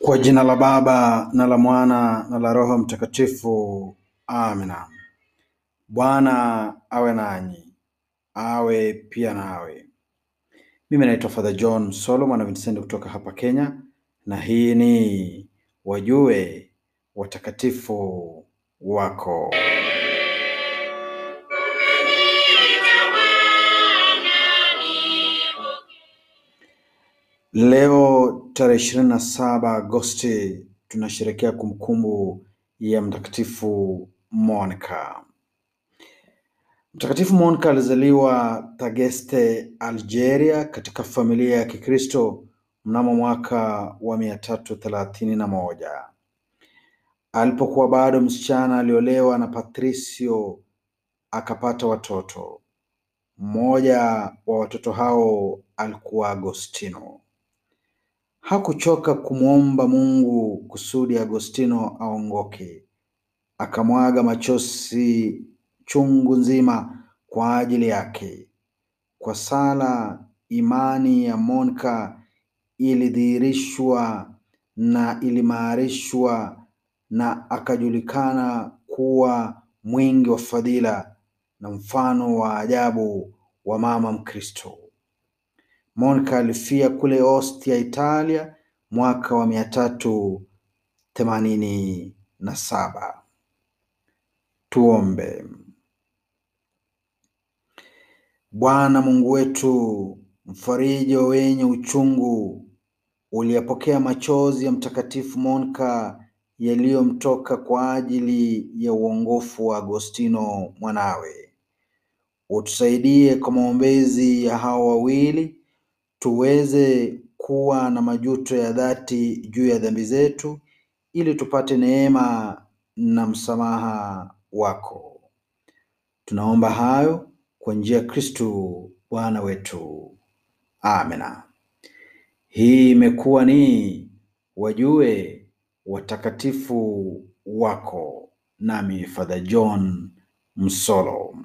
Kwa jina la Baba na la Mwana na la Roho Mtakatifu, amina. Bwana awe nanyi, awe pia nawe. Mimi naitwa Father John Solo mwana Vincent kutoka hapa Kenya, na hii ni Wajue Watakatifu Wako. Leo tarehe ishirini na saba Agosti tunasherekea kumbukumbu ya Mtakatifu Monica. Mtakatifu Monica alizaliwa Tageste, Algeria, katika familia ya Kikristo mnamo mwaka wa mia tatu thelathini na moja. Alipokuwa bado msichana, aliolewa na Patricio akapata watoto. Mmoja wa watoto hao alikuwa Agostino. Hakuchoka kumwomba Mungu kusudi Agostino aongoke. Akamwaga machozi chungu nzima kwa ajili yake. Kwa sala, imani ya Monica ilidhihirishwa na ilimarishwa na akajulikana kuwa mwingi wa fadhila na mfano wa ajabu wa mama Mkristo. Monica alifia kule Ostia, Italia mwaka wa mia tatu themanini na saba. Tuombe. Bwana Mungu wetu, mfariji wa wenye uchungu, uliyapokea machozi ya Mtakatifu Monica yaliyomtoka kwa ajili ya uongofu wa Agostino mwanawe. Utusaidie kwa maombezi ya hao wawili tuweze kuwa na majuto ya dhati juu ya dhambi zetu ili tupate neema na msamaha wako. Tunaomba hayo kwa njia ya Kristu Bwana wetu. Amina. Hii imekuwa ni Wajue Watakatifu Wako, nami Father John Msolo.